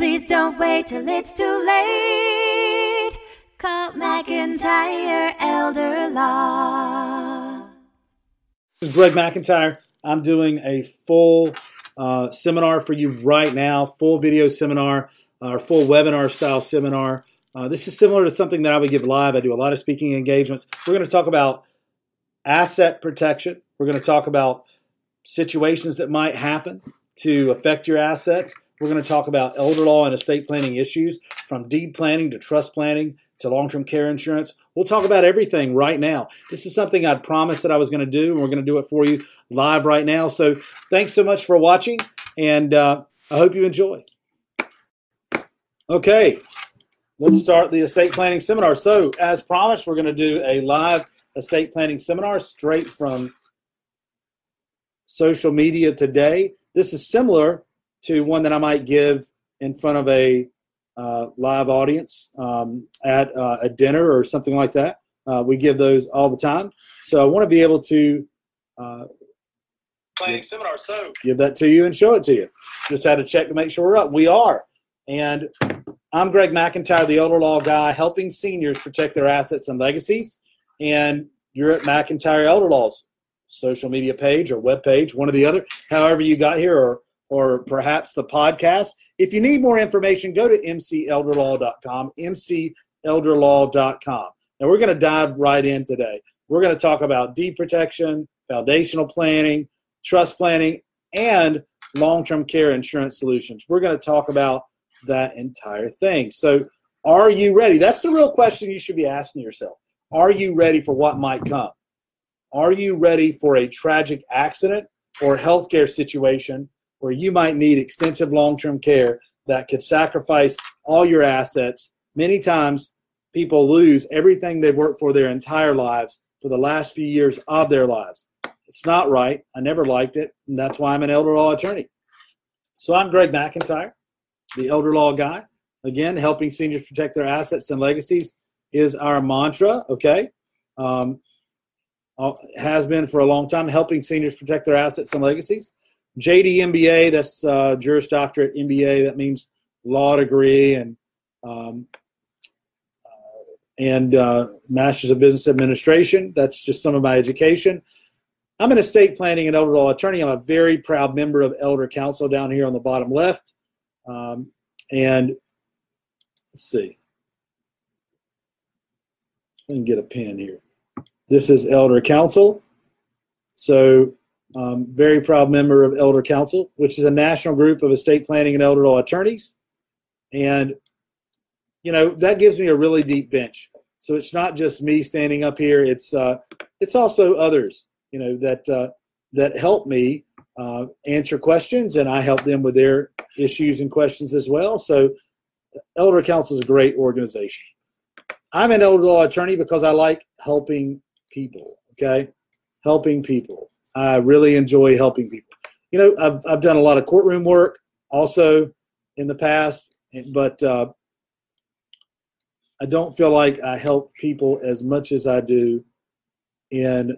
Please don't wait till it's too late. Call McIntyre Elder Law. This is Greg McIntyre. I'm doing a full uh, seminar for you right now, full video seminar, or full webinar style seminar. Uh, this is similar to something that I would give live. I do a lot of speaking engagements. We're going to talk about asset protection. We're going to talk about situations that might happen to affect your assets. We're going to talk about elder law and estate planning issues from deed planning to trust planning to long term care insurance. We'll talk about everything right now. This is something I'd promised that I was going to do, and we're going to do it for you live right now. So thanks so much for watching, and uh, I hope you enjoy. Okay, let's start the estate planning seminar. So, as promised, we're going to do a live estate planning seminar straight from social media today. This is similar to one that I might give in front of a uh, live audience um, at uh, a dinner or something like that. Uh, we give those all the time. So I want to be able to uh, planning seminar. So give that to you and show it to you. Just had to check to make sure we're up. We are. And I'm Greg McIntyre, the elder law guy, helping seniors protect their assets and legacies. And you're at McIntyre Elder Law's social media page or web page, one or the other, however you got here, or or perhaps the podcast. If you need more information, go to mcelderlaw.com, mcelderlaw.com. And we're going to dive right in today. We're going to talk about deed protection, foundational planning, trust planning, and long term care insurance solutions. We're going to talk about that entire thing. So, are you ready? That's the real question you should be asking yourself. Are you ready for what might come? Are you ready for a tragic accident or healthcare situation where you might need extensive long term care that could sacrifice all your assets? Many times, people lose everything they've worked for their entire lives for the last few years of their lives. It's not right. I never liked it, and that's why I'm an elder law attorney. So I'm Greg McIntyre, the elder law guy. Again, helping seniors protect their assets and legacies is our mantra. Okay, um, uh, has been for a long time, helping seniors protect their assets and legacies. JD MBA, that's uh, Juris Doctorate MBA. That means law degree and um, uh, and uh, Masters of Business Administration. That's just some of my education. I'm an estate planning and elder law attorney. I'm a very proud member of ElderCounsel down here on the bottom left. Um, and let's see. I can get a pen here. This is ElderCounsel. So, um, very proud member of ElderCounsel, which is a national group of estate planning and elder law attorneys. And, you know, that gives me a really deep bench. So it's not just me standing up here. It's uh, it's also others, you know, that uh, that help me uh, answer questions, and I help them with their issues and questions as well. So, ElderCounsel is a great organization. I'm an elder law attorney because I like helping people. Okay, helping people. I really enjoy helping people. You know, I've I've done a lot of courtroom work also in the past, but uh, I don't feel like I help people as much as I do in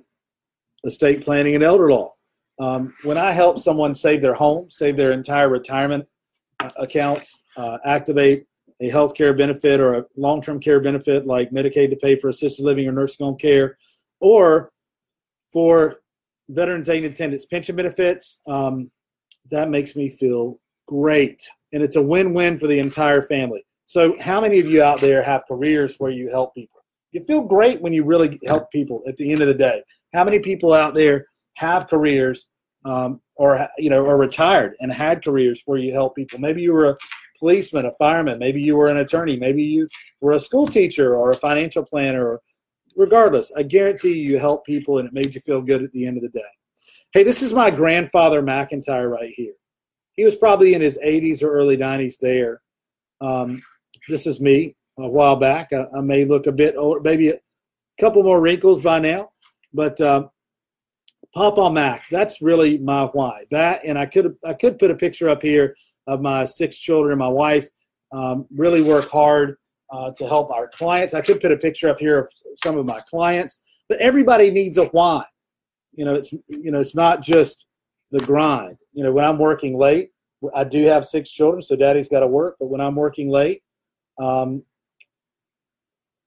estate planning and elder law. Um, when I help someone save their home, save their entire retirement uh, accounts, uh, activate a health care benefit or a long term care benefit like Medicaid to pay for assisted living or nursing home care, or for veterans aid attendance pension benefits, um, that makes me feel great. And it's a win win for the entire family. So, how many of you out there have careers where you help people? You feel great when you really help people at the end of the day. How many people out there have careers um, or you know are retired and had careers where you help people? Maybe you were a policeman, a fireman, maybe you were an attorney, maybe you were a school teacher or a financial planner or regardless, I guarantee you, you help people and it made you feel good at the end of the day. Hey, this is my grandfather McIntyre right here. He was probably in his 80s or early 90s there. Um, this is me a while back. I, I, may look a bit older, maybe a couple more wrinkles by now, but um, Papa Mac, that's really my why. That and I could I could put a picture up here of my six children, and my wife. Um, really work hard uh, to help our clients. I could put a picture up here of some of my clients, but everybody needs a why. You know, it's you know it's not just the grind. You know, when I'm working late, I do have six children, so daddy's got to work. But when I'm working late, um,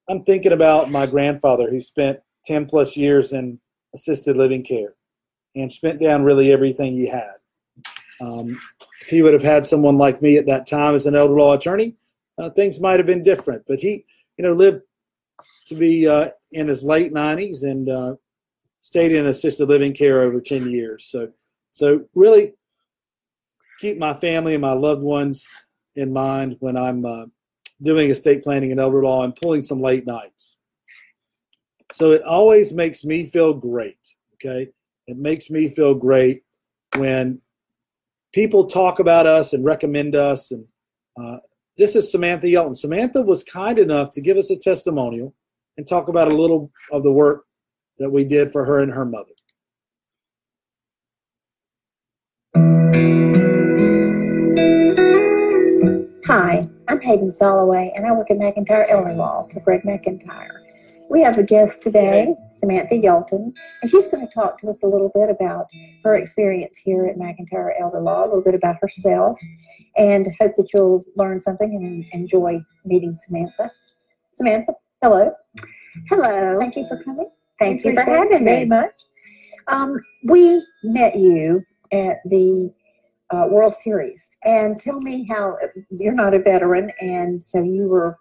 I'm thinking about my grandfather who spent 10 plus years in assisted living care and spent down really everything he had. Um, if he would have had someone like me at that time as an elder law attorney, uh, things might have been different. But he, you know, lived to be uh, in his late 90s and uh, stayed in assisted living care over 10 years. So, so really keep my family and my loved ones in mind when I'm uh, doing estate planning and elder law and pulling some late nights. So it always makes me feel great. Okay. It makes me feel great when people talk about us and recommend us. And uh, this is Samantha Yelton. Samantha was kind enough to give us a testimonial and talk about a little of the work that we did for her and her mother. Hi, I'm Hayden Soloway, and I work at McIntyre Law for Greg McIntyre. We have a guest today, Samantha Yelton, and she's going to talk to us a little bit about her experience here at McIntyre Elder Law, a little bit about herself, and hope that you'll learn something and enjoy meeting Samantha. Samantha, hello. Hello. Thank you for coming. Thank you for Appreciate it having very me. much. Um, we met you at the uh, World Series, and tell me how you're not a veteran, and so you were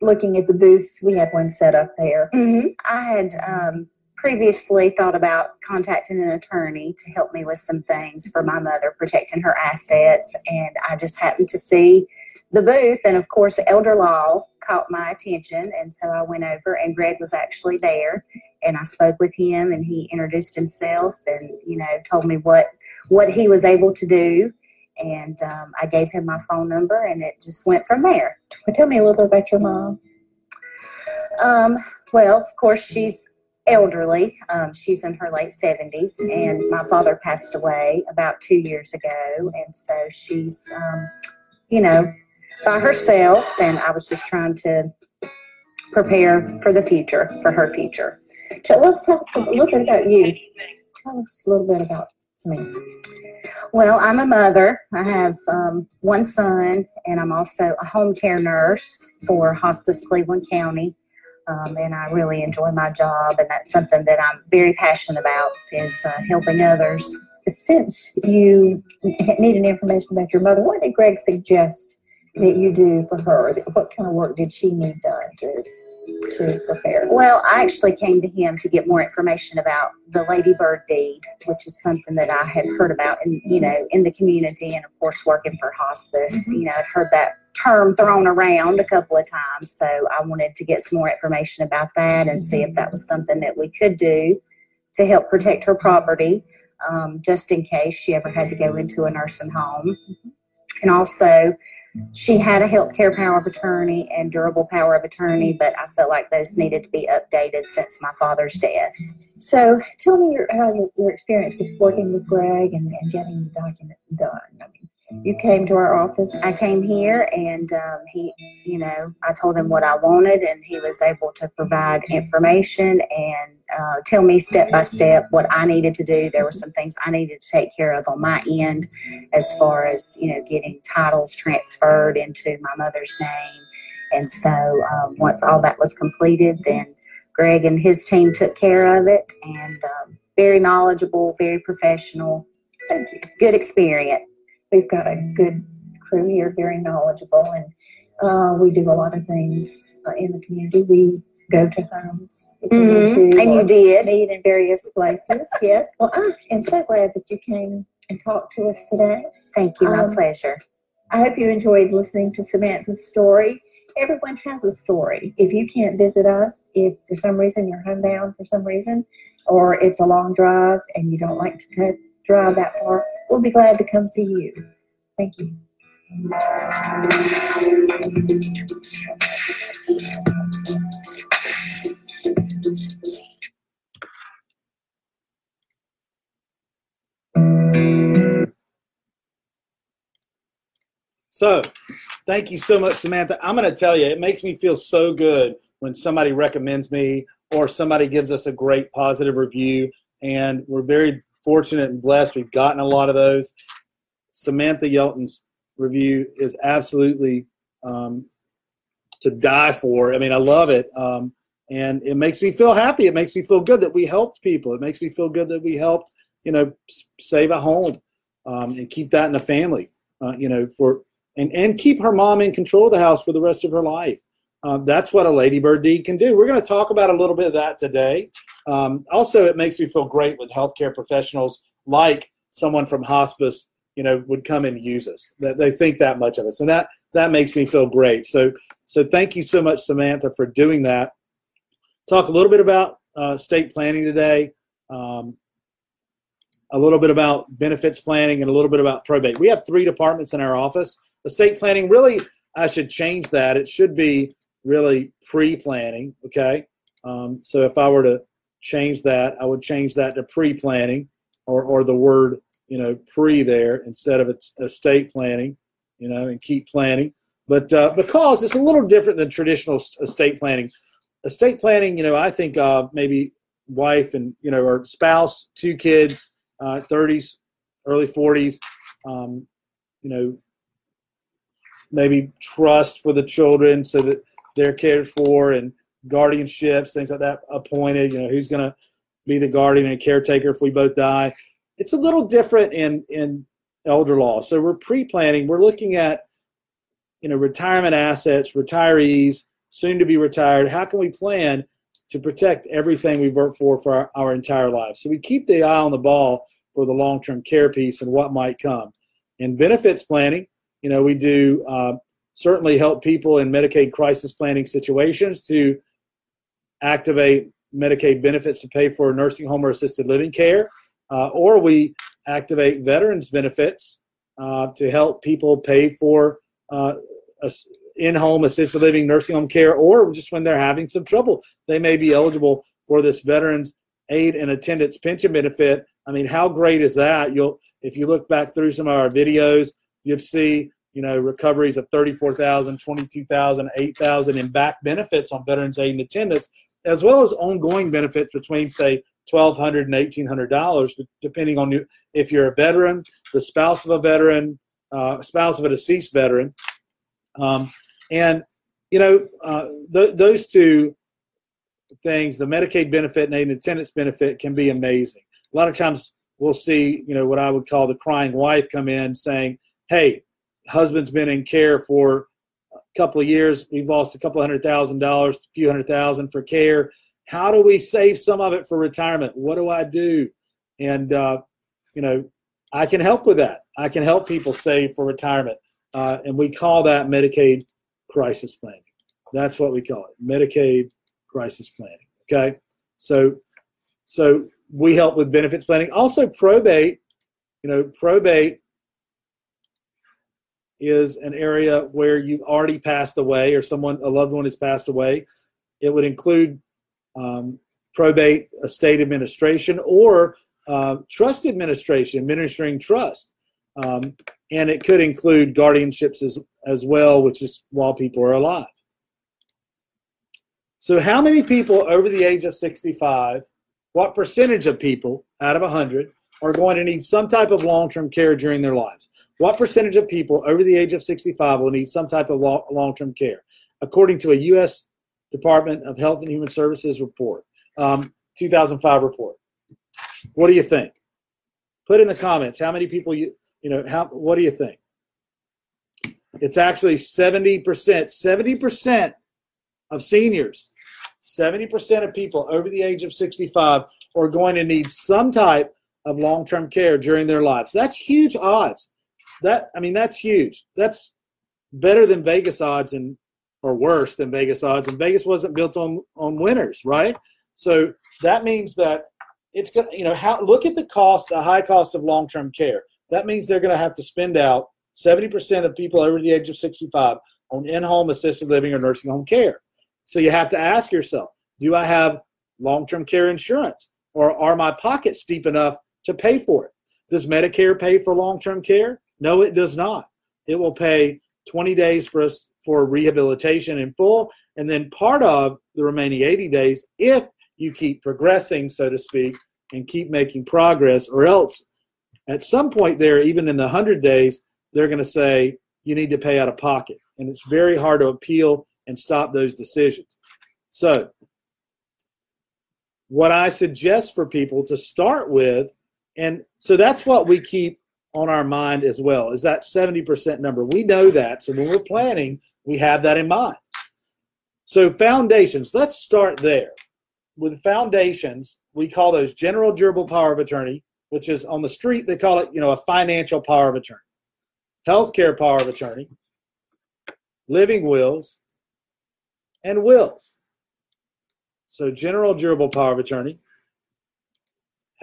looking at the booths. We had one set up there. hmm I had um, previously thought about contacting an attorney to help me with some things for my mother, protecting her assets, and I just happened to see the booth, and of course, elder law caught my attention, and so I went over, and Greg was actually there, and I spoke with him, and he introduced himself, and you know, told me what what he was able to do, and um, I gave him my phone number, and it just went from there. Well, tell me a little bit about your mom. Um, well, of course, she's elderly. Um, she's in her late 70s, and my father passed away about two years ago. And so she's, um, you know, by herself, and I was just trying to prepare for the future, for her future. So let's talk a little bit about you. Tell us a little bit about Samantha. Well, I'm a mother. I have um, one son, and I'm also a home care nurse for Hospice Cleveland County. Um, and I really enjoy my job, and that's something that I'm very passionate about is uh, helping others. Since you needed information about your mother, what did Greg suggest that you do for her? What kind of work did she need done to to prepare? Well, I actually came to him to get more information about the Lady Bird deed, which is something that I had heard about in you know in the community, and of course working for hospice. You know, I'd heard that term thrown around a couple of times, so I wanted to get some more information about that and see if that was something that we could do to help protect her property, um, just in case she ever had to go into a nursing home, and also she had a healthcare power of attorney and durable power of attorney, but I felt like those needed to be updated since my father's death. So tell me your how your, your experience with working with Greg and, and getting the document done. I mean, you came to our office. I came here and um, he, you know, I told him what I wanted, and he was able to provide information and uh, tell me step by step what I needed to do. There were some things I needed to take care of on my end, as far as you know, getting titles transferred into my mother's name. And so um, once all that was completed, then Greg and his team took care of it, and um, very knowledgeable, very professional, Thank you. good experience. We've got a good crew here, very knowledgeable, and uh, we do a lot of things uh, in the community. We go to homes. if we need Mhm. to, And you did. meet in various places. Yes. Well, I am so glad that you came and talked to us today. Thank you. My Um, pleasure. I hope you enjoyed listening to Samantha's story. Everyone has a story. If you can't visit us, if for some reason you're homebound for some reason, or it's a long drive and you don't like to drive that far, we'll be glad to come see you. Thank you. So, thank you so much, Samantha. I'm going to tell you, it makes me feel so good when somebody recommends me or somebody gives us a great positive review. And we're very fortunate and blessed. We've gotten a lot of those. Samantha Yelton's review is absolutely um, to die for. I mean, I love it. Um, and it makes me feel happy. It makes me feel good that we helped people. It makes me feel good that we helped, you know, save a home um, and keep that in the family, uh, you know, for and and keep her mom in control of the house for the rest of her life. Um, that's what a ladybird deed can do. We're going to talk about a little bit of that today. Um, also, it makes me feel great when healthcare professionals like someone from hospice, you know, would come and use us. That they think that much of us, and that that makes me feel great. So, so thank you so much, Samantha, for doing that. Talk a little bit about uh, estate planning today. Um, a little bit about benefits planning and a little bit about probate. We have three departments in our office. Estate planning, really, I should change that. It should be really pre-planning. Okay, um, so if I were to change that, I would change that to pre-planning, or or the word you know pre there instead of it's estate planning, you know, and keep planning. But uh, because it's a little different than traditional estate planning. Estate planning, you know, I think uh, maybe wife and you know or spouse, two kids, uh, 30s, early 40s, um, you know, maybe trust for the children so that they're cared for and guardianships, things like that, appointed, you know, who's going to be the guardian and caretaker if we both die. It's a little different in, in elder law. So we're pre-planning, we're looking at, you know, retirement assets, retirees, soon to be retired. How can we plan to protect everything we've worked for for our, our entire lives? So we keep the eye on the ball for the long-term care piece and what might come. In benefits planning, you know, we do uh, certainly help people in Medicaid crisis planning situations to activate Medicaid benefits to pay for nursing home or assisted living care, uh, or we activate veterans benefits uh, to help people pay for uh, in-home assisted living, nursing home care, or just when they're having some trouble, they may be eligible for this veterans aid and attendance pension benefit. I mean, how great is that? You'll, if you look back through some of our videos, you'll see, you know, recoveries of 34,000, 22,000, 8,000 in back benefits on veterans aid and attendance, as well as ongoing benefits between, say, $1,200 and $1,800, depending on you, if you're a veteran, the spouse of a veteran, uh, spouse of a deceased veteran. Um, and, you know, uh, th- those two things, the Medicaid benefit and aid and attendance benefit can be amazing. A lot of times we'll see, you know, what I would call the crying wife come in saying, hey, husband's been in care for a couple of years. We've lost a couple hundred thousand dollars, a few hundred thousand for care. How do we save some of it for retirement? What do I do? And, uh, you know, I can help with that. I can help people save for retirement. Uh, and we call that Medicaid crisis planning. That's what we call it, Medicaid crisis planning. Okay, so so we help with benefits planning. Also, probate. You know, probate is an area where you've already passed away or someone a loved one has passed away. It would include um, probate, estate administration, or uh, trust administration, administering trust. Um, and it could include guardianships as, as well, which is while people are alive. So, how many people over the age of 65, what percentage of people out of 100 are going to need some type of long term care during their lives? What percentage of people over the age of 65 will need some type of long term care? According to a U.S. Department of Health and Human Services report, um, 2005 report. What do you think? Put in the comments how many people you you know how what do you think? It's actually 70%. 70% of seniors, 70% of people over the age of 65 are going to need some type of long-term care during their lives. That's huge odds. That I mean that's huge. That's better than Vegas odds and or worse than Vegas odds. And Vegas wasn't built on on winners, right? So that means that it's to, you know, how look at the cost, the high cost of long-term care. That means they're to have to spend out 70% of people over the age of 65 on in-home assisted living or nursing home care. So you have to ask yourself, do I have long-term care insurance or are my pockets deep enough to pay for it? Does Medicare pay for long-term care? No, it does not. It will pay 20 days for us for rehabilitation in full and then part of the remaining 80 days if you keep progressing, so to speak, and keep making progress, or else At some point there, even in the 100 days, they're going to say you need to pay out of pocket. And it's very hard to appeal and stop those decisions. So, what I suggest for people to start with, and so that's what we keep on our mind as well, is that 70% number. We know that. So, when we're planning, we have that in mind. So, foundations, let's start there. With foundations, we call those general durable power of attorney, which is on the street, they call it, you know, a financial power of attorney, healthcare power of attorney, living wills, and wills. So, general durable power of attorney,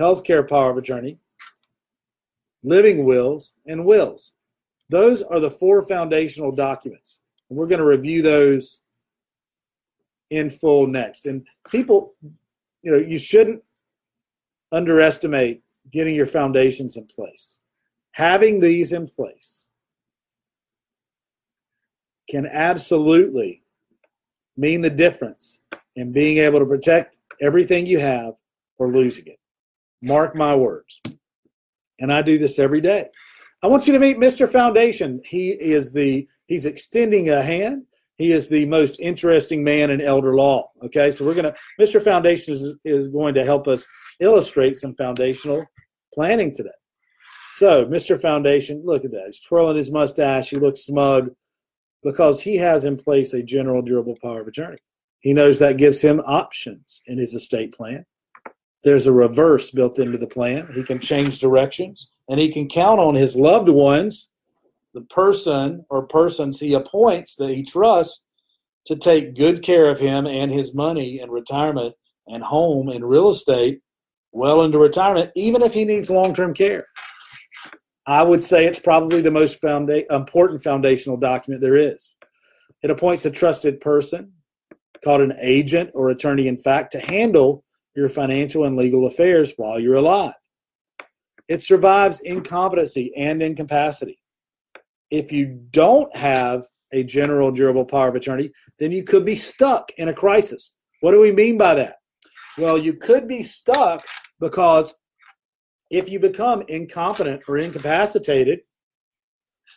healthcare power of attorney, living wills, and wills. Those are the four foundational documents. And we're going to review those in full next. And people, you know, you shouldn't underestimate getting your foundations in place. Having these in place can absolutely mean the difference in being able to protect everything you have or losing it. Mark my words. And I do this every day. I want you to meet Mr. Foundation. He is the he's extending a hand. He is the most interesting man in elder law. Okay, so we're gonna Mr. Foundation is, is going to help us illustrate some foundational planning today. So, Mr. Foundation, look at that. He's twirling his mustache. He looks smug because he has in place a general durable power of attorney. He knows that gives him options in his estate plan. There's a reverse built into the plan. He can change directions and he can count on his loved ones, the person or persons he appoints that he trusts, to take good care of him and his money and retirement and home and real estate well into retirement, even if he needs long term care. I would say it's probably the most founda- important foundational document there is. It appoints a trusted person called an agent or attorney in fact to handle your financial and legal affairs while you're alive. It survives incompetency and incapacity. If you don't have a general durable power of attorney, then you could be stuck in a crisis. What do we mean by that? Well, you could be stuck because if you become incompetent or incapacitated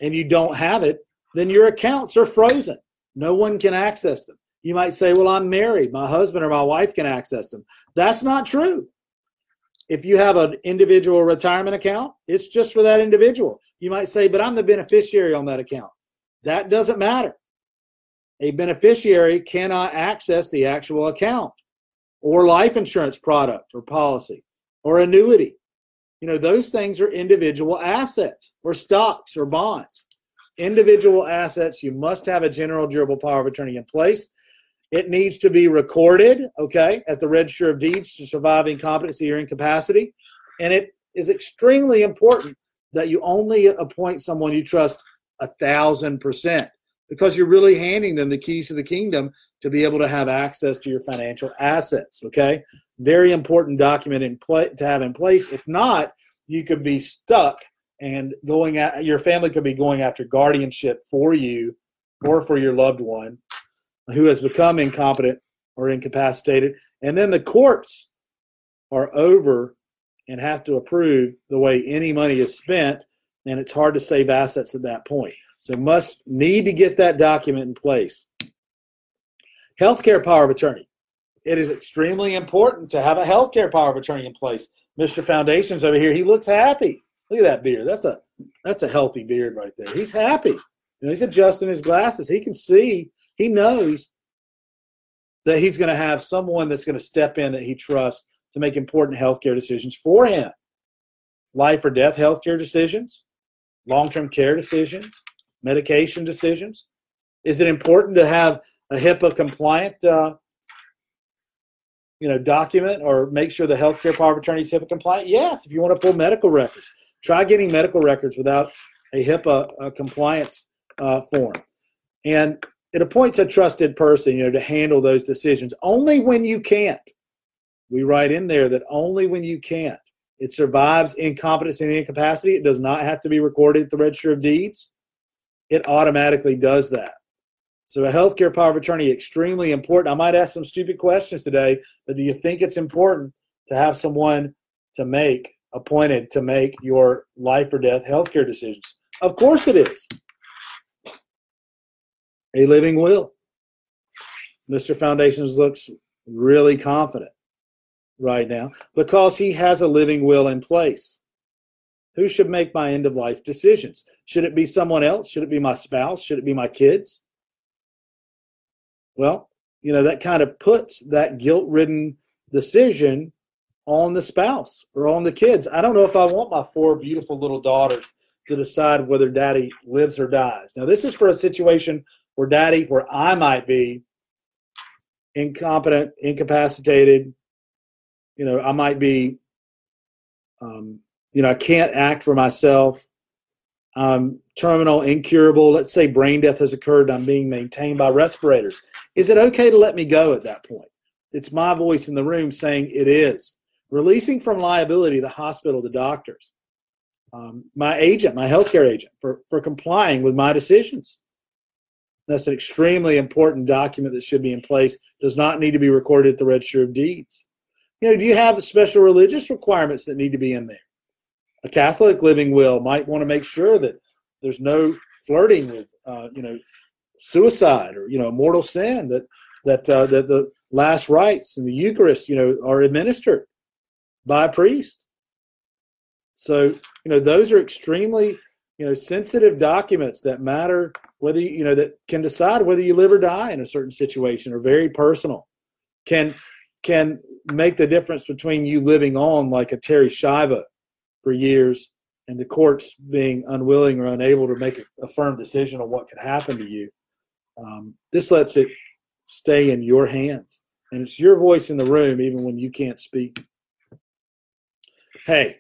and you don't have it, then your accounts are frozen. No one can access them. You might say, Well, I'm married. My husband or my wife can access them. That's not true. If you have an individual retirement account, it's just for that individual. You might say, But I'm the beneficiary on that account. That doesn't matter. A beneficiary cannot access the actual account or life insurance product or policy or annuity. You know, those things are individual assets or stocks or bonds. Individual assets, you must have a general durable power of attorney in place. It needs to be recorded, okay, at the register of deeds to survive incompetency or incapacity. And it is extremely important that you only appoint someone you trust a thousand percent because you're really handing them the keys to the kingdom to be able to have access to your financial assets. Okay, very important document in play to have in place. If not, you could be stuck and going at your family could be going after guardianship for you or for your loved one who has become incompetent or incapacitated, and then the courts are over and have to approve the way any money is spent, and it's hard to save assets at that point. So must need to get that document in place. Healthcare power of attorney. It is extremely important to have a healthcare power of attorney in place. Mr. Foundation's over here. He looks happy. Look at that beard. That's a that's a healthy beard right there. He's happy. You know, he's adjusting his glasses. He can see. He knows that he's going to have someone that's going to step in that he trusts to make important healthcare decisions for him. Life or death healthcare decisions, long-term care decisions, medication decisions? Is it important to have a HIPAA compliant, uh, you know, document or make sure the healthcare power of attorney is HIPAA compliant? Yes. If you want to pull medical records, try getting medical records without a HIPAA uh, compliance uh, form. And it appoints a trusted person, you know, to handle those decisions only when you can't. We write in there that only when you can't. It survives incompetence and incapacity. It does not have to be recorded at the Register of Deeds it automatically does that. So a healthcare power of attorney extremely important. I might ask some stupid questions today, but do you think it's important to have someone to make appointed to make your life or death healthcare decisions? Of course it is. A living will. Mr. Foundations looks really confident right now because he has a living will in place. Who should make my end of life decisions? Should it be someone else? Should it be my spouse? Should it be my kids? Well, you know, that kind of puts that guilt ridden decision on the spouse or on the kids. I don't know if I want my four beautiful little daughters to decide whether daddy lives or dies. Now, this is for a situation where daddy, where I might be incompetent, incapacitated, you know, I might be, um, you know, I can't act for myself. I'm terminal, incurable. Let's say brain death has occurred I'm being maintained by respirators. Is it okay to let me go at that point? It's my voice in the room saying it is. Releasing from liability the hospital, the doctors, um, my agent, my healthcare agent, for, for complying with my decisions. That's an extremely important document that should be in place. Does not need to be recorded at the Register of Deeds. You know, do you have special religious requirements that need to be in there? A Catholic living will might want to make sure that there's no flirting with, uh, you know, suicide or you know, mortal sin. That that uh, that the last rites and the Eucharist, you know, are administered by a priest. So you know, those are extremely you know sensitive documents that matter whether you, you know that can decide whether you live or die in a certain situation or very personal can can make the difference between you living on like a Terri Schiavo for years and the courts being unwilling or unable to make a, firm decision on what could happen to you. Um, this lets it stay in your hands. And it's your voice in the room, even when you can't speak. Hey,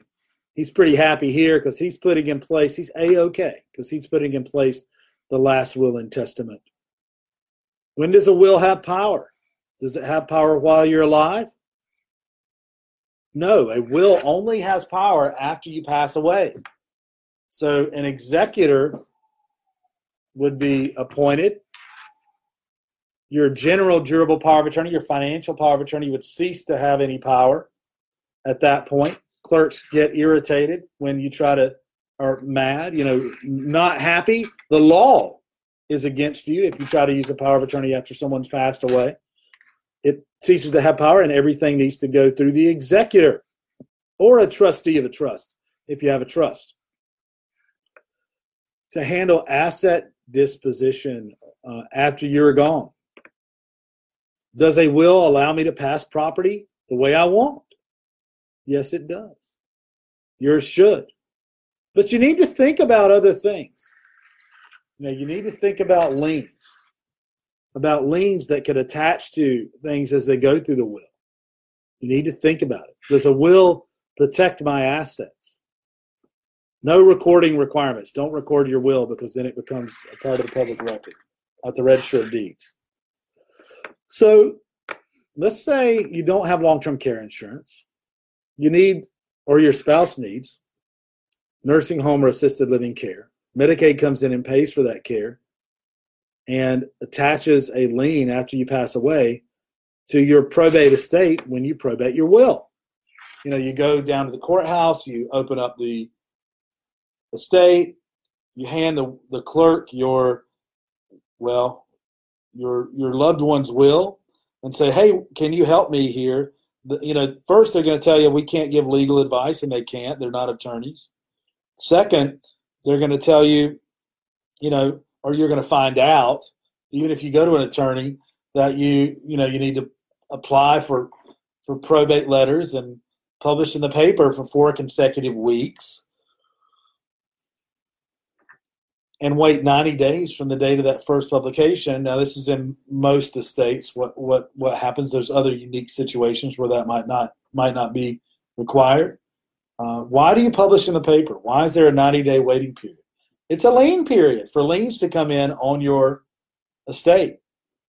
he's pretty happy here because he's putting in place, he's A OK because he's putting in place the last will and testament. When does a will have power? Does it have power while you're alive? No, a will only has power after you pass away. So an executor would be appointed. Your general durable power of attorney, your financial power of attorney would cease to have any power at that point. Clerks get irritated when you try to, are mad, you know, not happy. The law is against you if you try to use the power of attorney after someone's passed away. It ceases to have power and everything needs to go through the executor or a trustee of a trust if you have a trust to handle asset disposition uh, after you're gone. Does a will allow me to pass property the way i want? Yes it does. Yours should but you need to think about other things you know you need to think about liens about liens that could attach to things as they go through the will. You need to think about it. Does a will protect my assets? No recording requirements. Don't record your will because then it becomes a part of the public record at the register of deeds. So let's say you don't have long term care insurance. You need, or your spouse needs, nursing home or assisted living care. Medicaid comes in and pays for that care and attaches a lien after you pass away to your probate estate when you probate your will. You know, you go down to the courthouse, you open up the estate, you hand the, the clerk your well, your your loved one's will and say, "Hey, can you help me here?" The, you know, first they're going to tell you we can't give legal advice, and they can't. They're not attorneys. Second, they're going to tell you, you know, or you're going to find out, even if you go to an attorney, that you you know you need to apply for for probate letters and publish in the paper for four consecutive weeks and wait 90 days from the date of that first publication. Now, this is in most states. What what what happens? There's other unique situations where that might not might not be required. Uh, why do you publish in the paper? Why is there a 90 day waiting period? It's a lien period for liens to come in on your estate.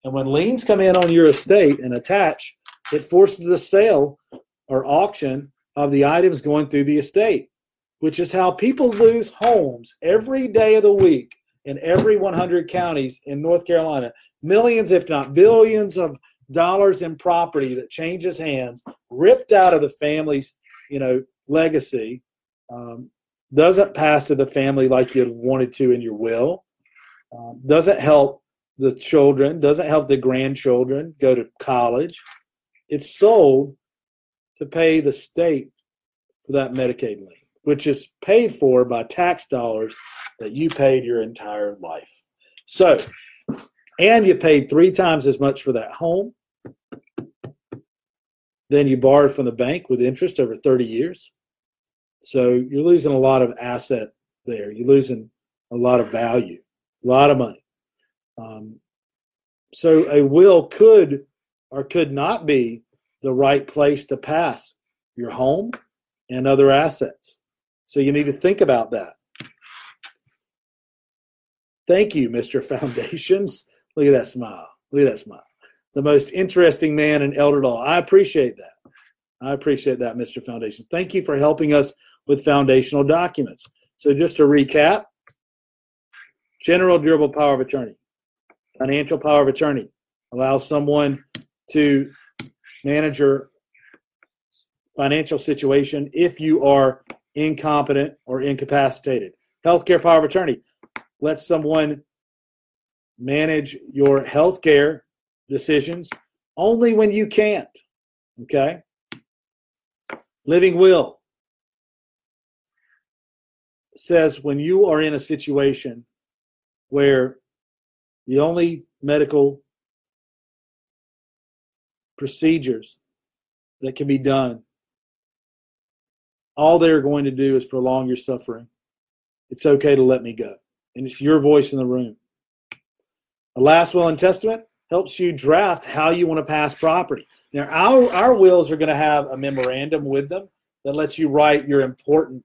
And when liens come in on your estate and attach, it forces a sale or auction of the items going through the estate, which is how people lose homes every day of the week in every 100 counties in North Carolina. Millions, if not billions, of dollars in property that changes hands, ripped out of the families, you know, legacy um, doesn't pass to the family like you'd wanted to in your will, um, doesn't help the children, doesn't help the grandchildren go to college. It's sold to pay the state for that Medicaid lien, which is paid for by tax dollars that you paid your entire life. So, and you paid three times as much for that home. Then you borrowed from the bank with interest over 30 years. So you're losing a lot of asset there. You're losing a lot of value, a lot of money. Um, so a will could or could not be the right place to pass your home and other assets. So you need to think about that. Thank you, Mr. Foundations. Look at that smile. Look at that smile. The most interesting man in elder law. I appreciate that. I appreciate that, Mr. Foundations. Thank you for helping us with foundational documents. So just to recap, general durable power of attorney, financial power of attorney allows someone to manage your financial situation if you are incompetent or incapacitated. Healthcare power of attorney lets someone manage your healthcare decisions only when you can't. Okay? Living will says when you are in a situation where the only medical procedures that can be done, all they're going to do is prolong your suffering. It's okay to let me go. And it's your voice in the room. A last will and testament helps you draft how you want to pass property. Now, our, our wills are going to have a memorandum with them that lets you write your important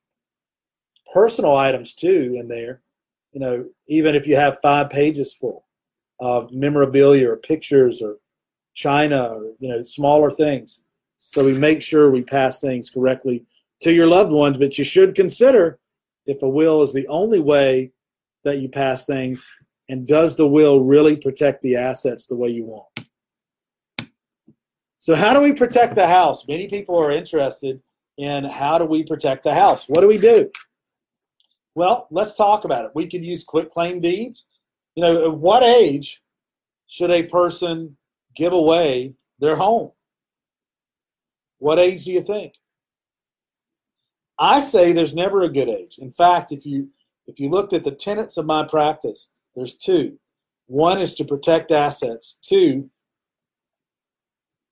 personal items too in there. You know, even if you have five pages full of memorabilia or pictures or china or you know smaller things. So we make sure we pass things correctly to your loved ones. But you should consider if a will is the only way that you pass things, and does the will really protect the assets the way you want? So how do we protect the house? Many people are interested in how do we protect the house? What do we do? Well, let's talk about it. We could use quit claim deeds. You know, at what age should a person give away their home? What age do you think? I say there's never a good age. In fact, if you if you looked at the tenets of my practice, there's two. One is to protect assets. Two,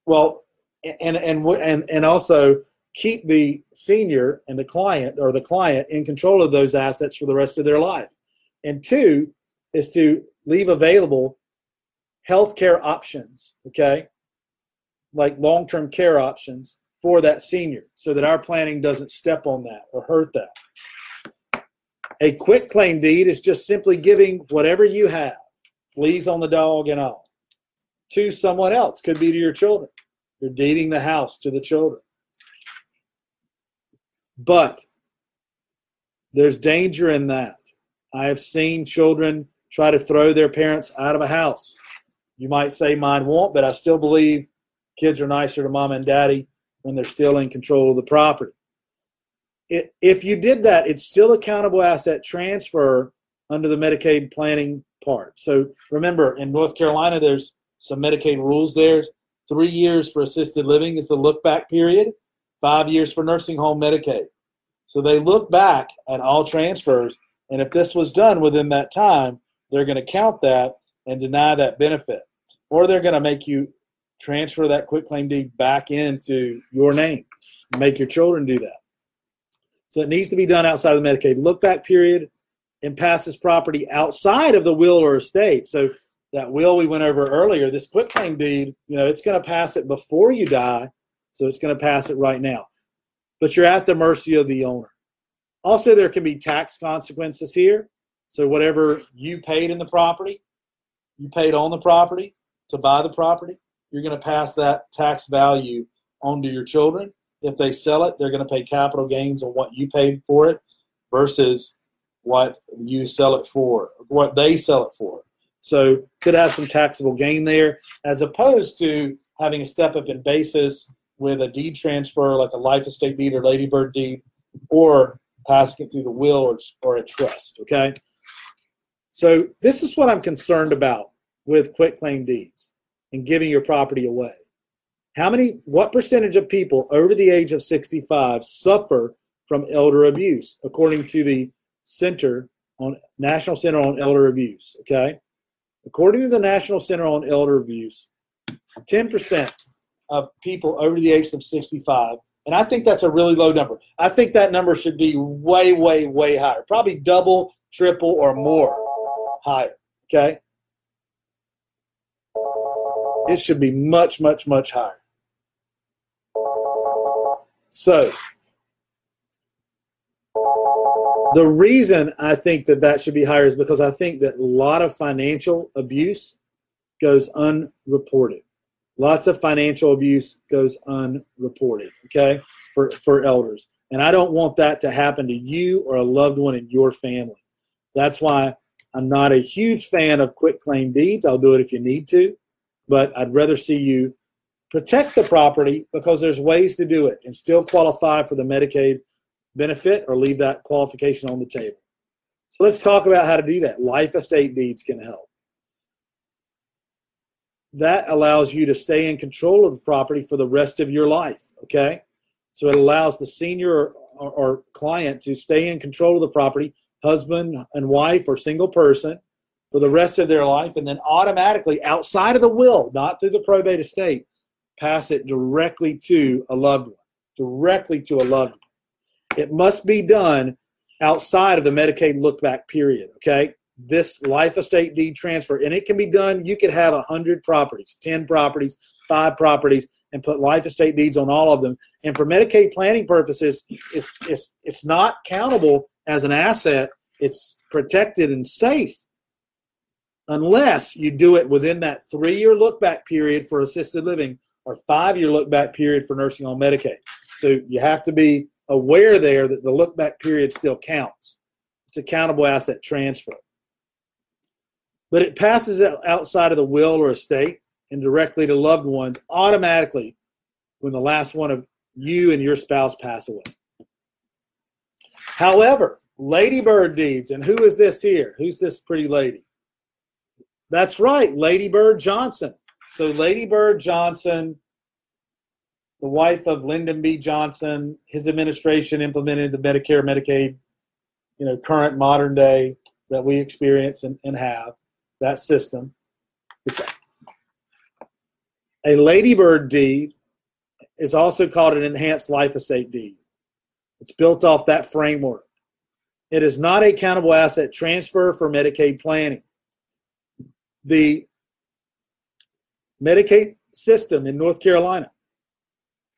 well, and and and and also keep the senior and the client or the client in control of those assets for the rest of their life. And two is to leave available healthcare options, okay? Like long term care options for that senior so that our planning doesn't step on that or hurt that. A quit claim deed is just simply giving whatever you have, fleas on the dog and all, to someone else. Could be to your children. You're deeding the house to the children. But there's danger in that. I have seen children try to throw their parents out of a house. You might say mine won't, but I still believe kids are nicer to mom and daddy when they're still in control of the property. It, if you did that, it's still accountable asset transfer under the Medicaid planning part. So remember, in North Carolina, there's some Medicaid rules there. Three years for assisted living is the look back period five years for nursing home Medicaid. So they look back at all transfers, and if this was done within that time, they're going to count that and deny that benefit. Or they're going to make you transfer that quitclaim deed back into your name. Make your children do that. So it needs to be done outside of the Medicaid look back period and pass this property outside of the will or estate. So that will we went over earlier, this quitclaim deed, you know, it's going to pass it before you die so it's going to pass it right now. But you're at the mercy of the owner. Also, there can be tax consequences here. So whatever you paid in the property, you paid on the property to buy the property, you're going to pass that tax value on to your children. If they sell it, they're going to pay capital gains on what you paid for it versus what you sell it for, what they sell it for. So could have some taxable gain there, as opposed to having a step up in basis with a deed transfer, like a life estate deed or ladybird deed, or passing it through the will or, or a trust. Okay. So this is what I'm concerned about with quitclaim deeds and giving your property away. How many, what percentage of people over the age of 65 suffer from elder abuse, according to the Center on National Center on Elder Abuse? Okay. According to the National Center on Elder Abuse, 10% of people over the age of 65, and I think that's a really low number. I think that number should be way, way, way higher, probably double, triple, or more higher. Okay. It should be much, much, much higher. So, the reason I think that that should be higher is because I think that a lot of financial abuse goes unreported. Lots of financial abuse goes unreported, okay, for, for elders. And I don't want that to happen to you or a loved one in your family. That's why I'm not a huge fan of quitclaim deeds. I'll do it if you need to, but I'd rather see you protect the property because there's ways to do it and still qualify for the Medicaid benefit or leave that qualification on the table. So let's talk about how to do that. Life estate deeds can help. That allows you to stay in control of the property for the rest of your life. Okay. So it allows the senior or, or client to stay in control of the property, husband and wife or single person, for the rest of their life, and then automatically outside of the will, not through the probate estate, pass it directly to a loved one, directly to a loved one. It must be done outside of the Medicaid look back period. Okay. This life estate deed transfer, and it can be done. You could have a hundred properties, ten properties, five properties, and put life estate deeds on all of them. And for Medicaid planning purposes, it's it's it's not countable as an asset. It's protected and safe unless you do it within that three-year look back period for assisted living or five-year look back period for nursing home Medicaid. So you have to be aware there that the look back period still counts. It's a countable asset transfer. But it passes outside of the will or estate and directly to loved ones automatically when the last one of you and your spouse pass away. However, ladybird deeds, and who is this here? Who's this pretty lady? That's right, Lady Bird Johnson. So Lady Bird Johnson the wife of Lyndon B. Johnson, his administration implemented the Medicare, Medicaid, you know, current modern day that we experience and, and have, that system. It's a ladybird deed is also called an enhanced life estate deed. It's built off that framework. It is not a countable asset transfer for Medicaid planning. The Medicaid system in North Carolina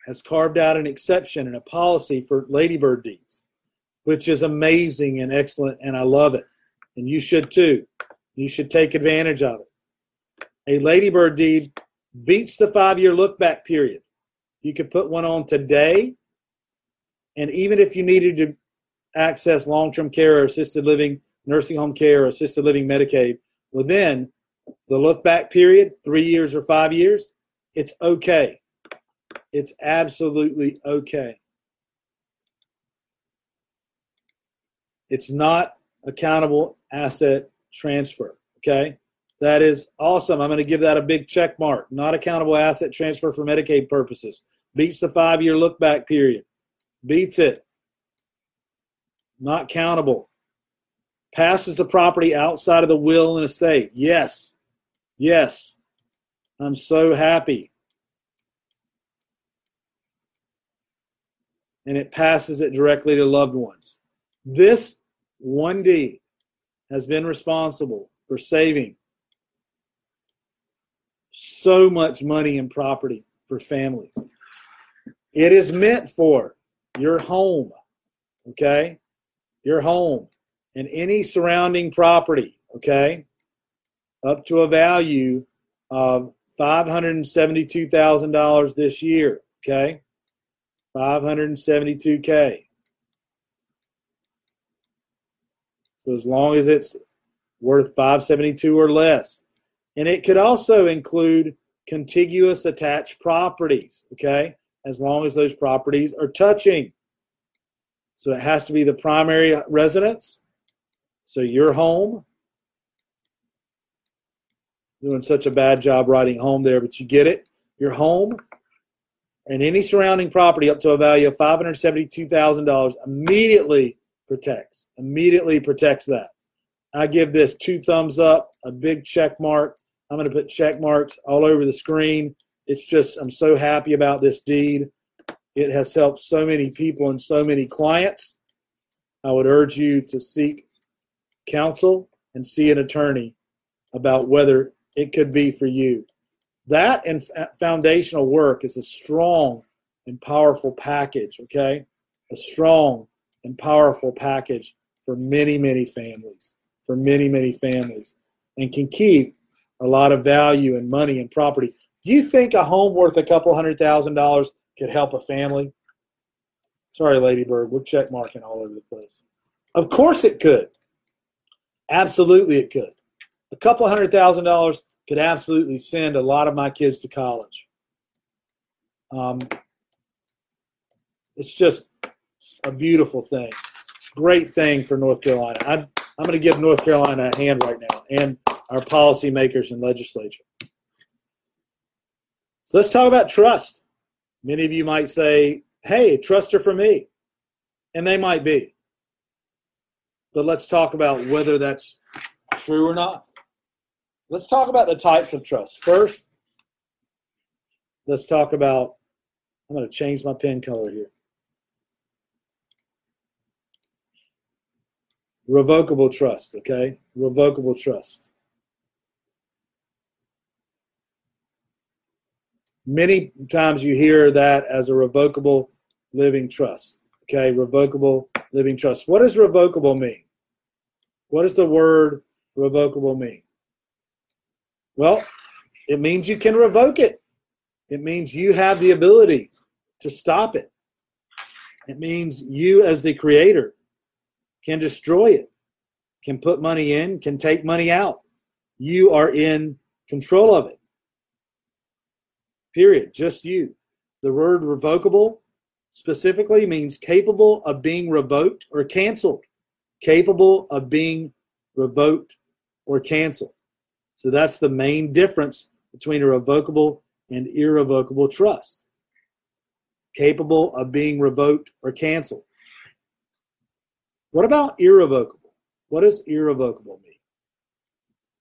has carved out an exception and a policy for ladybird deeds, which is amazing and excellent, and I love it. And you should too. You should take advantage of it. A ladybird deed beats the five year look back period. You could put one on today, and even if you needed to access long term care or assisted living, nursing home care, or assisted living Medicaid within the look back period, three years or five years, it's okay. It's absolutely okay. It's not accountable asset transfer. Okay. That is awesome. I'm going to give that a big check mark. Not accountable asset transfer for Medicaid purposes. Beats the five year look back period. Beats it. Not countable. Passes the property outside of the will and estate. Yes. Yes. I'm so happy. and it passes it directly to loved ones. This 1D has been responsible for saving so much money and property for families. It is meant for your home, okay? Your home and any surrounding property, okay? Up to a value of $572,000 this year, okay? 572K. So as long as it's worth 572 or less. And it could also include contiguous attached properties, okay? as long as those properties are touching. So it has to be the primary residence. So your home. Doing such a bad job writing home there, but you get it. Your home and any surrounding property up to a value of $572,000 immediately protects. Immediately protects that. I give this two thumbs up, a big check mark. I'm going to put check marks all over the screen. It's just, I'm so happy about this deed. It has helped so many people and so many clients. I would urge you to seek counsel and see an attorney about whether it could be for you. That and uh, foundational work is a strong and powerful package, okay? A strong and powerful package for many, many families, for many, many families, and can keep a lot of value and money and property. Do you think a home worth a couple hundred thousand dollars could help a family? Sorry, Ladybird, we're check marking all over the place. Of course it could. Absolutely it could. A couple hundred thousand dollars could absolutely send a lot of my kids to college. Um, it's just a beautiful thing. Great thing for North Carolina. I'm, I'm going to give North Carolina a hand right now and our policymakers and legislature. So let's talk about trust. Many of you might say, hey, trust her for me. And they might be. But let's talk about whether that's true or not. Let's talk about the types of trust. First, let's talk about, I'm going to change my pen color here. Revocable trust, okay? Revocable trust. Many times you hear that as a revocable living trust, okay? Revocable living trust. What does revocable mean? What does the word revocable mean? Well, it means you can revoke it. It means you have the ability to stop it. It means you, as the creator, can destroy it, can put money in, can take money out. You are in control of it. Period. Just you. The word revocable specifically means capable of being revoked or canceled. Capable of being revoked or canceled. So that's the main difference between a revocable and irrevocable trust. Capable of being revoked or canceled. What about irrevocable? What does irrevocable mean?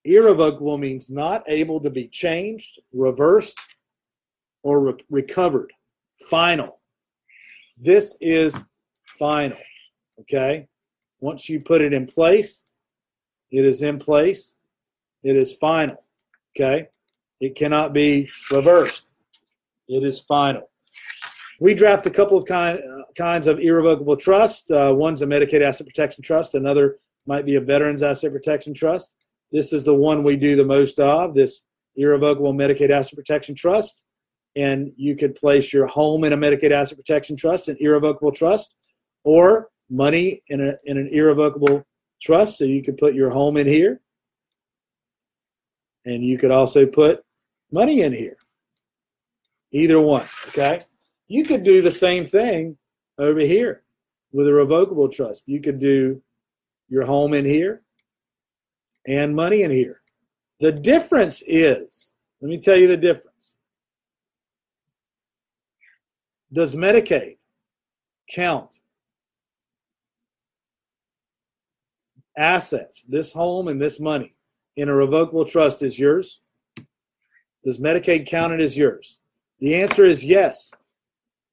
Irrevocable means not able to be changed, reversed, or re- recovered. Final. This is final. Okay? Once you put it in place, it is in place. It is final. Okay? It cannot be reversed. It is final. We draft a couple of kind, uh, kinds of irrevocable trust. Uh, one's a Medicaid Asset Protection Trust. Another might be a Veterans Asset Protection Trust. This is the one we do the most of, this irrevocable Medicaid Asset Protection Trust. And you could place your home in a Medicaid Asset Protection Trust, an irrevocable trust, or money in, a, in an irrevocable trust. So you could put your home in here and you could also put money in here. Either one, okay? You could do the same thing over here with a revocable trust. You could do your home in here and money in here. The difference is, let me tell you the difference. Does Medicaid count assets, this home and this money, in a revocable trust is yours? Does Medicaid count it as yours? The answer is yes.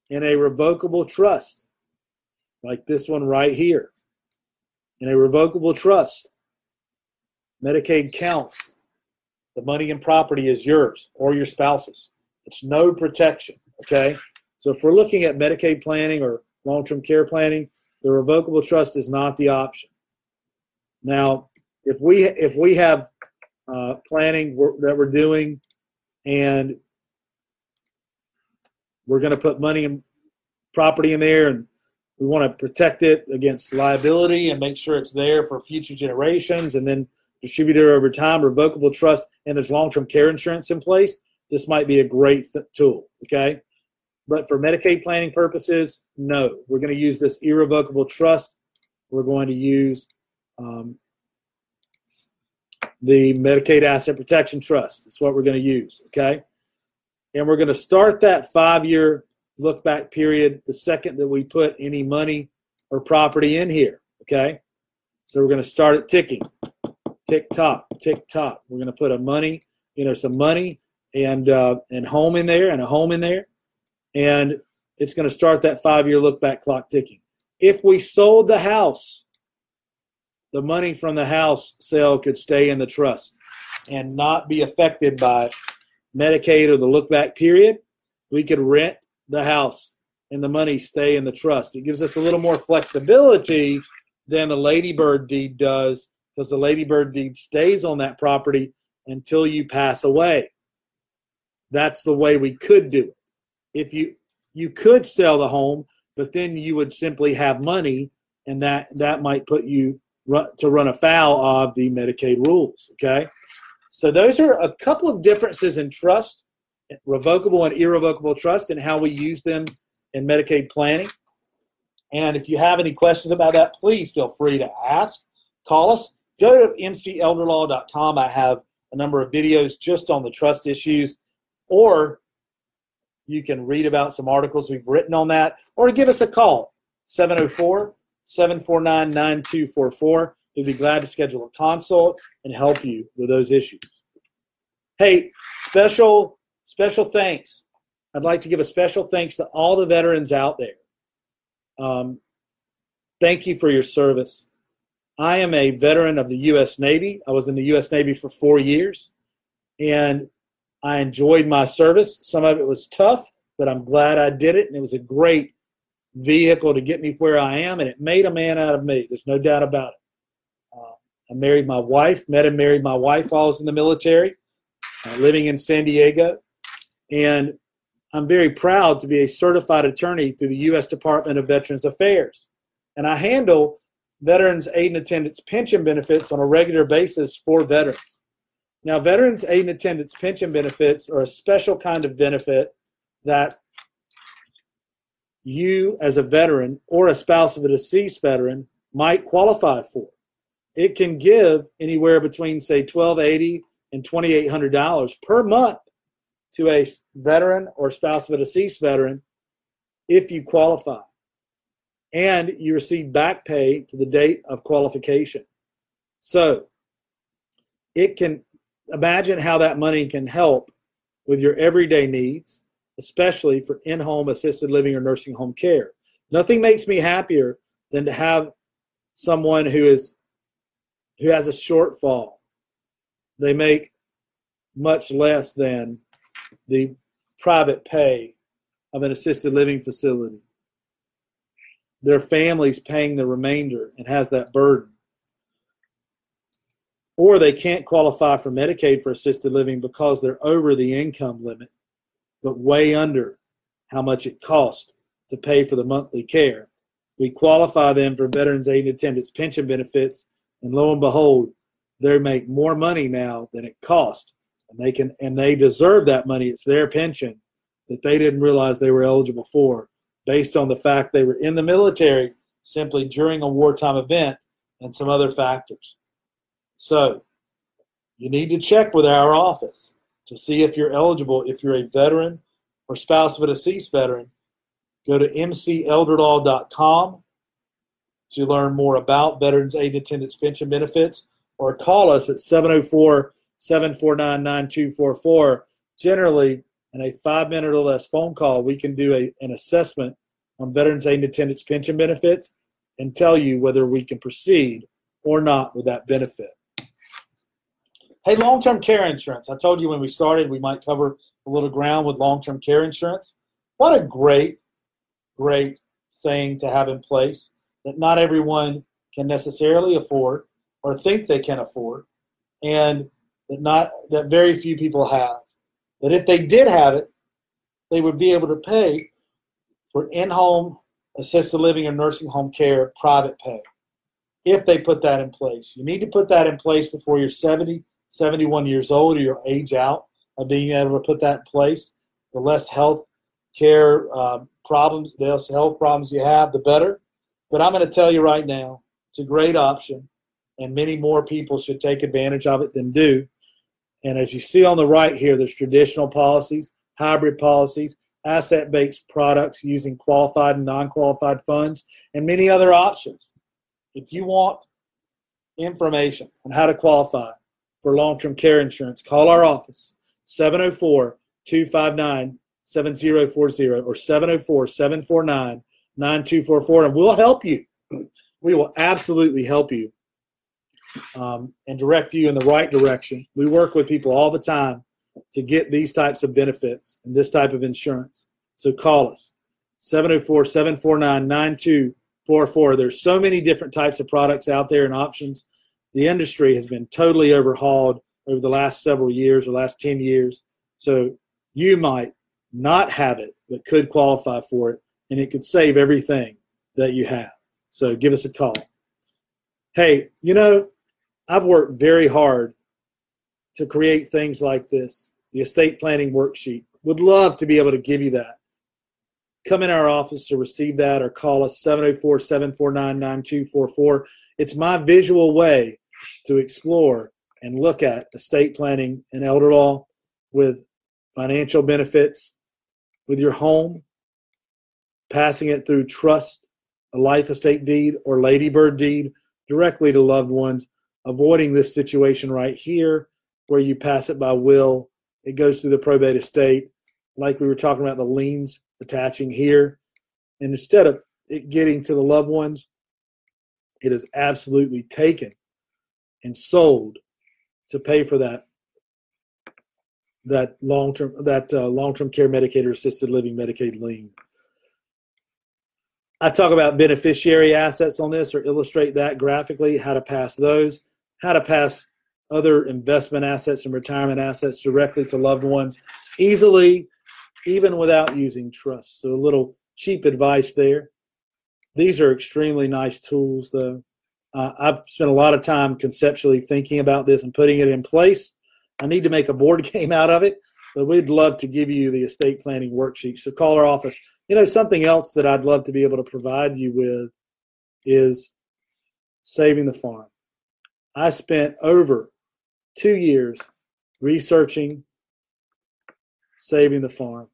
In a revocable trust, like this one right here, in a revocable trust, Medicaid counts. The money and property is yours or your spouse's. It's no protection. Okay. So if we're looking at Medicaid planning or long term care planning, the revocable trust is not the option. Now, if we if we have uh, planning that we're doing, and we're going to put money and property in there, and we want to protect it against liability and make sure it's there for future generations, and then distribute it over time, revocable trust, and there's long-term care insurance in place. This might be a great th- tool. Okay, But for Medicaid planning purposes, no. We're going to use this irrevocable trust. We're going to use um, the Medicaid Asset Protection Trust. That's what we're going to use, okay? And we're going to start that five year look back period the second that we put any money or property in here, okay? So we're going to start it ticking. Tick tock, tick tock. We're going to put a money, you know, some money and uh, and home in there and a home in there, and it's going to start that five year look back clock ticking. If we sold the house, the money from the house sale could stay in the trust and not be affected by Medicaid or the look back period. We could rent the house and the money stay in the trust. It gives us a little more flexibility than the ladybird deed does because the ladybird deed stays on that property until you pass away. That's the way we could do it. If you you could sell the home, but then you would simply have money, and that that might put you to run afoul of the Medicaid rules. Okay, so those are a couple of differences in trust, revocable and irrevocable trust, and how we use them in Medicaid planning. And if you have any questions about that, please feel free to ask. Call us. Go to mcelderlaw.com. I have a number of videos just on the trust issues, or you can read about some articles we've written on that, or give us a call 704 749 9244. We'd be glad to schedule a consult and help you with those issues. Hey, special special thanks. I'd like to give a special thanks to all the veterans out there. Um, thank you for your service. I am a veteran of the U.S. Navy. I was in the U.S. Navy for four years, and I enjoyed my service. Some of it was tough, but I'm glad I did it, and it was a great vehicle to get me where I am, and it made a man out of me. There's no doubt about it. I married my wife, met and married my wife while I was in the military, uh, living in San Diego, and I'm very proud to be a certified attorney through the U.S. Department of Veterans Affairs, and I handle veterans aid and attendance pension benefits on a regular basis for veterans. Now, veterans aid and attendance pension benefits are a special kind of benefit that you, as a veteran or a spouse of a deceased veteran, might qualify for. It can give anywhere between, say, 1,280 and $2,800 per month to a veteran or spouse of a deceased veteran if you qualify and you receive back pay to the date of qualification. So it can imagine how that money can help with your everyday needs, especially for in home assisted living or nursing home care. Nothing makes me happier than to have someone who is who has a shortfall. They make much less than the private pay of an assisted living facility their families paying the remainder and has that burden. Or they can't qualify for Medicaid for assisted living because they're over the income limit, but way under how much it costs to pay for the monthly care. We qualify them for Veterans Aid and Attendance pension benefits, and lo and behold, they make more money now than it cost, and they can and they deserve that money. It's their pension that they didn't realize they were eligible for based on the fact they were in the military simply during a wartime event and some other factors. So you need to check with our office to see if you're eligible, if you're a veteran or spouse of a deceased veteran. Go to mcelderlaw.com to learn more about Veterans Aid and Attendance Pension Benefits or call us at 704 749 9244. Generally, in a five minute or less phone call, we can do a, an assessment on Veterans Aid and Attendance pension benefits and tell you whether we can proceed or not with that benefit. Hey, long term care insurance. I told you when we started we might cover a little ground with long term care insurance. What a great, great thing to have in place that not everyone can necessarily afford or think they can afford, and that not that very few people have that if they did have it, they would be able to pay for in home assisted living or nursing home care private pay if they put that in place. You need to put that in place before you're 70, 71 years old or your age out of being able to put that in place. The less health care uh, problems, the less health problems you have, the better. But I'm going to tell you right now, it's a great option, and many more people should take advantage of it than do. And as you see on the right here, there's traditional policies, hybrid policies, asset based products using qualified and non qualified funds, and many other options. If you want information on how to qualify for long term care insurance, call our office 704 259 7040 or 704 749 9244, and we'll help you. We will absolutely help you um, and direct you in the right direction. We work with people all the time to get these types of benefits and this type of insurance. So call us 704 749 9244. There's so many different types of products out there and options. The industry has been totally overhauled over the last several years or last 10 years. So you might not have it, but could qualify for it, and it could save everything that you have. So give us a call. Hey, you know, I've worked very hard to create things like this, the estate planning worksheet. Would love to be able to give you that. Come in our office to receive that or call us 704 749 9244. It's my visual way to explore and look at estate planning and elder law with financial benefits with your home, passing it through trust, a life estate deed, or ladybird deed directly to loved ones, avoiding this situation right here where you pass it by will. It goes through the probate estate, like we were talking about the liens attaching here. And instead of it getting to the loved ones, it is absolutely taken and sold to pay for that that long term that uh, long term care Medicaid or assisted living Medicaid lien. I talk about beneficiary assets on this or illustrate that graphically, how to pass those, how to pass other investment assets and retirement assets directly to loved ones easily, even without using trust. So a little cheap advice there. These are extremely nice tools, though. Uh, I've spent a lot of time conceptually thinking about this and putting it in place. I need to make a board game out of it, but we'd love to give you the estate planning worksheet. So call our office. You know, something else that I'd love to be able to provide you with is saving the farm. I spent over two years researching saving the farm.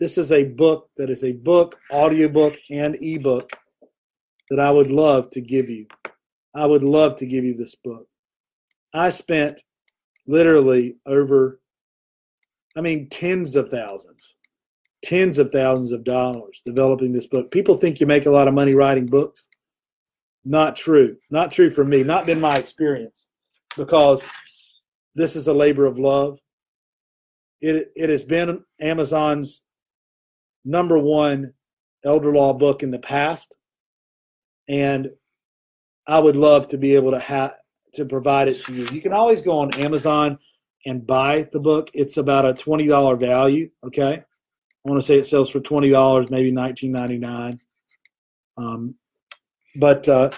This is a book that is a book, audiobook, and ebook that I would love to give you. I would love to give you this book. I spent literally over, I mean, tens of thousands, tens of thousands of dollars developing this book. People think you make a lot of money writing books. Not true. Not true for me. Not been my experience because this is a labor of love. It, it has been Amazon's number one elder law book in the past. And I would love to be able to have to provide it to you. You can always go on Amazon and buy the book. It's about a twenty dollar value. Okay, I want to say it sells for twenty dollars, maybe nineteen ninety nine. Um, but uh,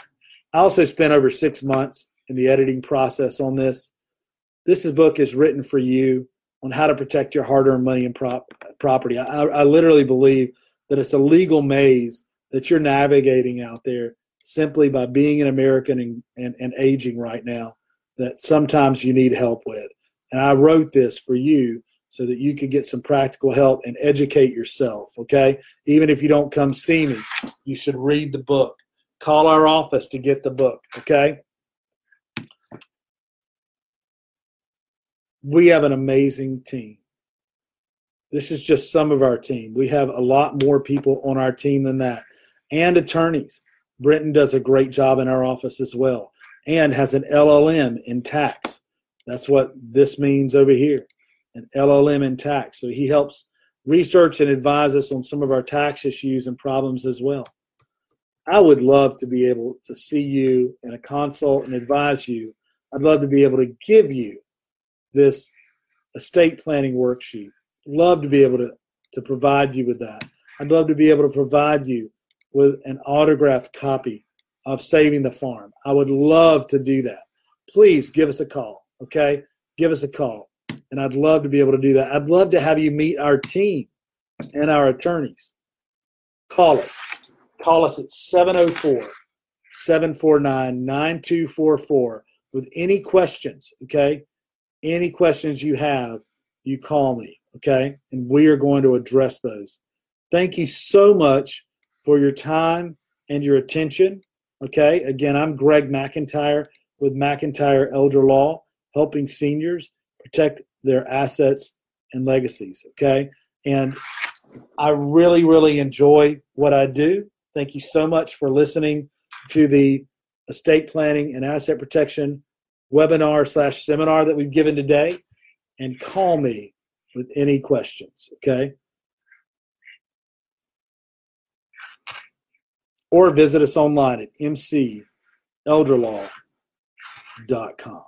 I also spent over six months in the editing process on this. This is book is written for you on how to protect your hard earned money and prop, property. I, I literally believe that it's a legal maze that you're navigating out there simply by being an American and, and, and aging right now that sometimes you need help with. And I wrote this for you so that you could get some practical help and educate yourself, okay? Even if you don't come see me, you should read the book. Call our office to get the book, okay? We have an amazing team. This is just some of our team. We have a lot more people on our team than that, and attorneys. Brenton does a great job in our office as well and has an LLM in tax. That's what this means over here an LLM in tax. So he helps research and advise us on some of our tax issues and problems as well. I would love to be able to see you in a consult and advise you. I'd love to be able to give you this estate planning worksheet. Love to be able to, to provide you with that. I'd love to be able to provide you with an autographed copy of Saving the Farm. I would love to do that. Please give us a call, okay? Give us a call. And I'd love to be able to do that. I'd love to have you meet our team. and our attorneys. Call us. Call us at 704 749 9244 with any questions, okay? Any questions you have, you call me, okay? And we are going to address those. Thank you so much for your time and your attention, okay? Again, I'm Greg McIntyre with McIntyre Elder Law, helping seniors protect their assets and legacies, okay? And I really, really enjoy what I do. Thank you so much for listening to the estate planning and asset protection webinar slash seminar that we've given today and call me with any questions, okay? Or visit us online at mcelderlaw.com.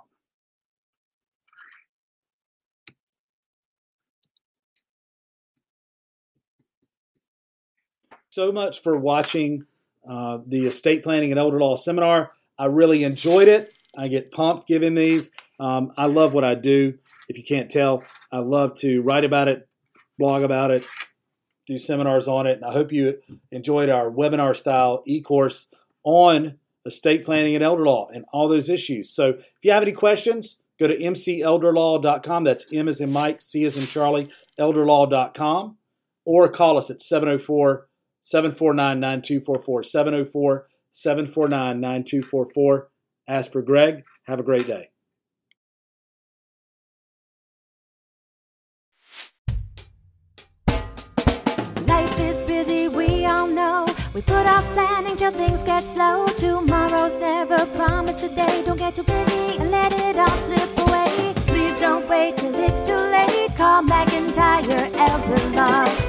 So much for watching uh, the estate planning and elder law seminar. I really enjoyed it. I get pumped giving these. Um, I love what I do. If you can't tell, I love to write about it, blog about it, do seminars on it. And I hope you enjoyed our webinar style e course on estate planning and elder law and all those issues. So if you have any questions, go to mcelderlaw.com. That's M as in Mike, C as in Charlie, elderlaw.com, or call us at 704 749 9244. 704 749 9244. Ask for Greg. Have a great day. Life is busy, we all know. We put off planning till things get slow. Tomorrow's never promised today. Don't get too busy and let it all slip away. Please don't wait till it's too late. Call McIntyre Elder Law.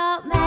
about me.